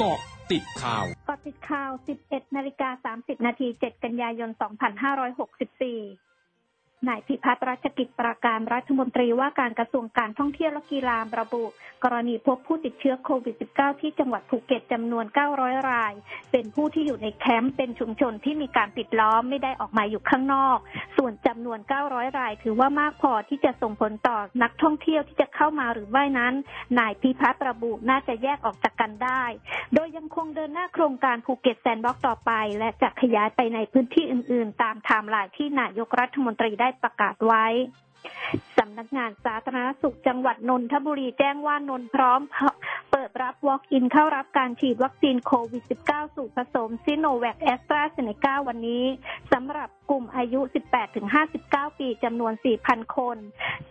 เกาะติดข่าวกาะติดข่าว 11 นาฬิกา 30 นาที 7 กันยายน 2564 นายพิพัฒน์รัชกิจประการรัฐมนตรีว่าการกระทรวงการท่องเที่ยวและกีฬาระบุ กรณีพบผู้ติดเชื้อโควิด -19 ที่จังหวัดภูเก็ตจำนวน 900 ราย เป็นผู้ที่อยู่ในแคมป์เป็นชุมชนที่มีการปิดล้อมไม่ได้ออกมาอยู่ข้างนอก ส่วนจำนวน 900 ราย ถือว่ามากพอที่จะส่งผลต่อนักท่องเที่ยวที่จะเข้ามาหรือไม่นั้น นายพิพัฒน์ระบุน่าจะแยกออกจากกันได้ โดยยังคงเดินหน้าโครงการภูเก็ต Sandbox ต่อไป และจะขยายไปในพื้นที่อื่น ๆ ตามไทม์ไลน์ที่นายกรัฐมนตรีได้ประกาศไว้สำนักงานสาธารณสุขจังหวัดนนทบุรีแจ้งว่านนท์พร้อม เปิดรับ Walk-in เข้ารับการฉีดวัคซีนโควิด -19 สูตรผสมซิโนแวคแอสตราเซเนกาวันนี้สำหรับกลุ่มอายุ 18-59 ปีจำนวน 4,000 คน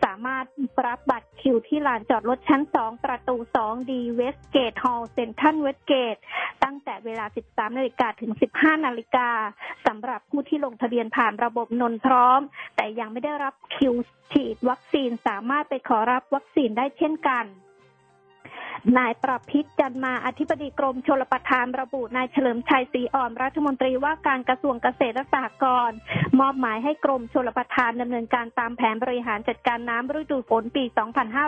สามารถรับบัตรคิวที่ลานจอดรถชั้น 2 ประตู 2 The Westgate Hall เซ็นทรัลเวสต์เกตตั้งแต่เวลา 13 นาฬิกาถึง 15 นาฬิกาสำหรับผู้ที่ลงทะเบียนผ่านระบบนนท์พร้อม แต่ยังไม่ได้รับคิวฉีดวัคซีนสามารถไปขอรับวัคซีนได้เช่นกัน นายประพิศ จันทร์มาอธิบดีกรมชลประทานระบุนายเฉลิมชัยศรีอ่อนรัฐมนตรีว่าการกระทรวงเกษตรและสหกรณ์มอบหมายให้กรมชลประทานดำเนินการตามแผนบริหารจัดการน้ำฤดูฝนปี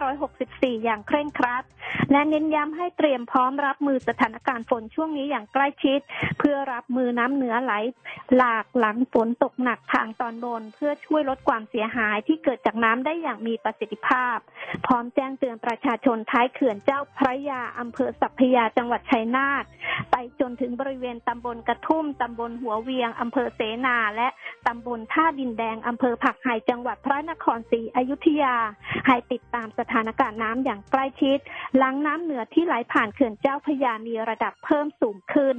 2564 อย่างเคร่งครัด และเน้นย้ำให้เตรียมพร้อมรับมือสถานการณ์ฝนช่วงนี้อย่างใกล้ชิด เพื่อรับมือน้ำเหนือไหล หลากหลังฝนตกหนักทางตอนบน เพื่อช่วยลดความเสียหายที่เกิดจากน้ำได้อย่างมีประสิทธิภาพ พร้อมแจ้งเตือนประชาชนท้ายเขื่อนเจ้าพระยาอำเภอสัพยาจังหวัดชัยนาทไปจนถึงบริเวณตำบลกระทุ่มตำบลหัวเวียงอำเภอเสนาและตำบลท่าดินแดงอำเภอผักไห่จังหวัดพระนครศรีอยุธยา ให้ติดตามสถานการณ์น้ำอย่างใกล้ชิดหลังน้ำเหนือที่ไหลผ่านเขื่อนเจ้าพยามีระดับเพิ่มสูงขึ้น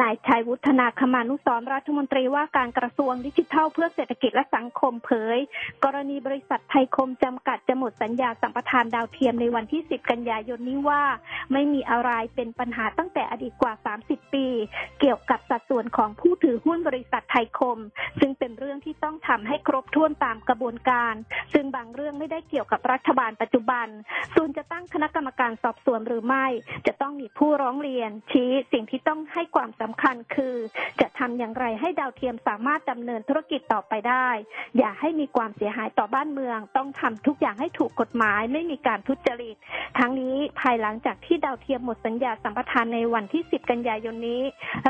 นายชัยวุฒนาคมานุสรรัฐมนตรีว่าการกระทรวงดิจิทัลเพื่อเศรษฐกิจและสังคมเผย กรณีบริษัทไทยคมจำกัดจะหมดสัญญาสัมปทานดาวเทียมในวันที่ 10 กันยายนนี้ว่า ไม่มีอะไรเป็นปัญหาตั้งแต่อดีตกว่า 30 ปี เกี่ยวกับสัดส่วนของผู้ถือหุ้นบริษัทไทยคม ซึ่งเป็นเรื่องที่ต้องทำให้ครบถ้วนตามกระบวนการ ซึ่งบางเรื่องไม่ได้เกี่ยวกับรัฐบาลปัจจุบัน ส่วนจะตั้งคณะกรรมการสอบสวนหรือไม่ จะต้องมีผู้ร้องเรียนชี้สิ่งที่ต้องให้ความสำคัญคือ จะทำอย่างไรให้ดาวเทียมสามารถดำเนินธุรกิจต่อไปได้ อย่าให้มีความเสียหายต่อบ้านเมือง ต้องทำทุกอย่างให้ถูกกฎหมายไม่มีการทุจริต ทั้งนี้ภายหลังจากที่ดาวเทียมหมดสัญญาสัมปทานในวันที่ 10 กันยายนนี้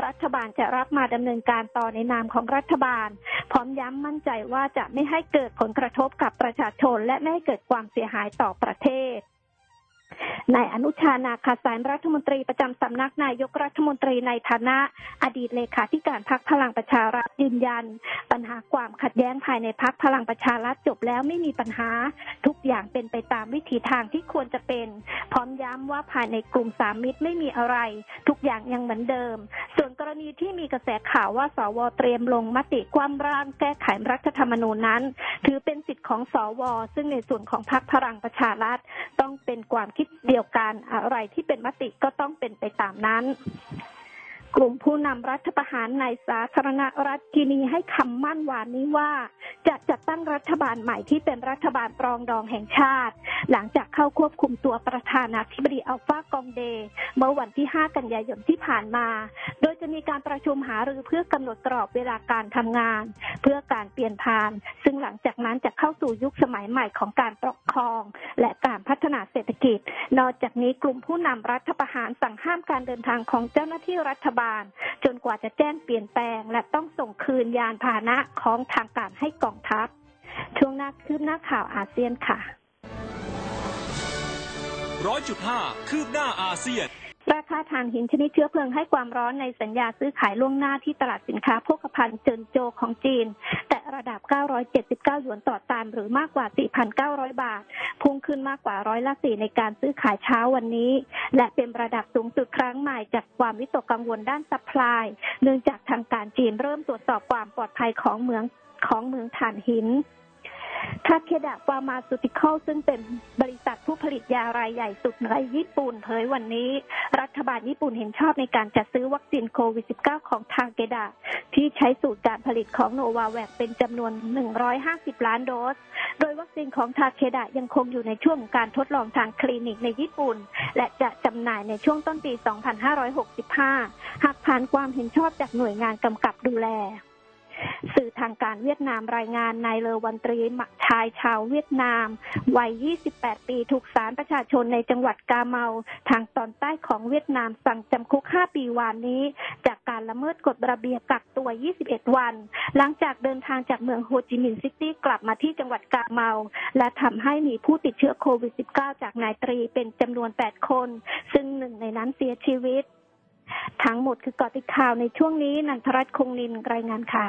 รัฐบาลจะรับมาดำเนินการต่อในนามของรัฐบาล พร้อมย้ำมั่นใจว่าจะไม่ให้เกิดผลกระทบกับประชาชน และไม่ให้เกิดความเสียหายต่อประเทศ นายอนุชานาคาสารรัฐมนตรีประจำสำนักนายกรัฐมนตรีในฐานะ อดีตเลขาธิการพักพลังประชารัฐยืนยัน ปัญหาความขัดแย้งภายในพักพลังประชารัฐจบแล้วไม่มีปัญหา ทุกอย่างเป็นไปตามวิถีทางที่ควรจะเป็น พร้อมย้ำว่าภายในกลุ่มสามมิตรไม่มีอะไร ทุกอย่างยังเหมือนเดิม ส่วนกรณีที่มีกระแสข่าวว่าสวเตรียมลงมติคว่ำร่างแก้ไขรัฐธรรมนูญนั้น ถือเป็นสิทธิ์ของสว ซึ่งในส่วนของพรรคพลังประชารัฐต้องเป็นความคิดเดียวกันอะไรที่เป็นมติก็ต้องเป็นไปตามนั้น กลุ่มผู้นำรัฐประหารในสาธารณรัฐกินีให้คำมั่นหวานนี้ว่า จะจัดตั้งรัฐบาลใหม่ที่เป็นรัฐบาลปรองดองแห่งชาติ หลังจากเข้าควบคุมตัวประธานาธิบดีอัลฟากองเด เมื่อวันที่ 5 กันยายนที่ผ่านมา โดยจะมีการประชุมหารือเพื่อกำหนดกรอบเวลาการทำงาน เพื่อการเปลี่ยนผ่าน ซึ่งหลังจากนั้นจะเข้าสู่ยุคสมัยใหม่ของการปกครอง และการพัฒนาเศรษฐกิจ นอกจากนี้กลุ่มผู้นำรัฐประหารสั่งห้ามการเดินทางของเจ้าหน้าที่รัฐบาลจนกว่าจะแจ้งเปลี่ยนแปลง และต้องส่งคืนยานพาหนะของทางการให้กองทัพ ช่วงหน้าคืบหน้าข่าวอาเซียนค่ะร้อยจุดห้าคืบหน้าอาเซียน ราคาถ่านหินชนิดเชื้อเพลิงให้ความร้อนในสัญญาซื้อขายล่วงหน้าที่ตลาดสินค้าโภคภัณฑ์เจินโจของจีน แต่ระดับ 979 หยวนต่อตันหรือมากกว่า 4,900 บาท พุ่งขึ้นมากกว่าร้อยละสี่ในการซื้อขายเช้าวันนี้ และเป็นระดับสูงสุดครั้งใหม่จากความวิตกกังวลด้าน supply เนื่องจากทางการจีนเริ่มตรวจสอบความปลอดภัยของเหมืองของเหมืองถ่านหิน ทาเคดะ Pharmaceutical ซึ่งเป็นบริษัทผู้ผลิตยารายใหญ่สุดในญี่ปุ่นเผยวันนี้ รัฐบาลญี่ปุ่นเห็นชอบในการจัดซื้อวัคซีนโควิด -19 ของทาเคดะที่ใช้สูตรการผลิตของโนวาแวกซ์เป็นจำนวน 150 ล้านโดส โดยวัคซีนของทาเคดะยังคงอยู่ในช่วงการทดลองทางคลินิกในญี่ปุ่น และจะจำหน่ายในช่วงต้นปี 2565 หากผ่านความเห็นชอบจากหน่วยงานกำกับดูแล สื่อทางการเวียดนามรายงานนายเลอวันตรีชายชาวเวียดนาม วัย 28 ปีถูกศาลประชาชนในจังหวัดกาเมา ทางตอนใต้ของเวียดนามสั่งจำคุก 5 ปีวานนี้ จากการละเมิดกฎระเบียบกักตัว 21 วัน หลังจากเดินทางจากเมืองโฮจิมินห์ซิตี้กลับมาที่จังหวัดกาเมา และทำให้มีผู้ติดเชื้อโควิด -19 จากนายตรีเป็นจำนวน 8 คน ซึ่งหนึ่งในนั้นเสียชีวิตทั้งหมดคือเกาะติดข่าวในช่วงนี้นันทรัตน์คงนินรายงานค่ะ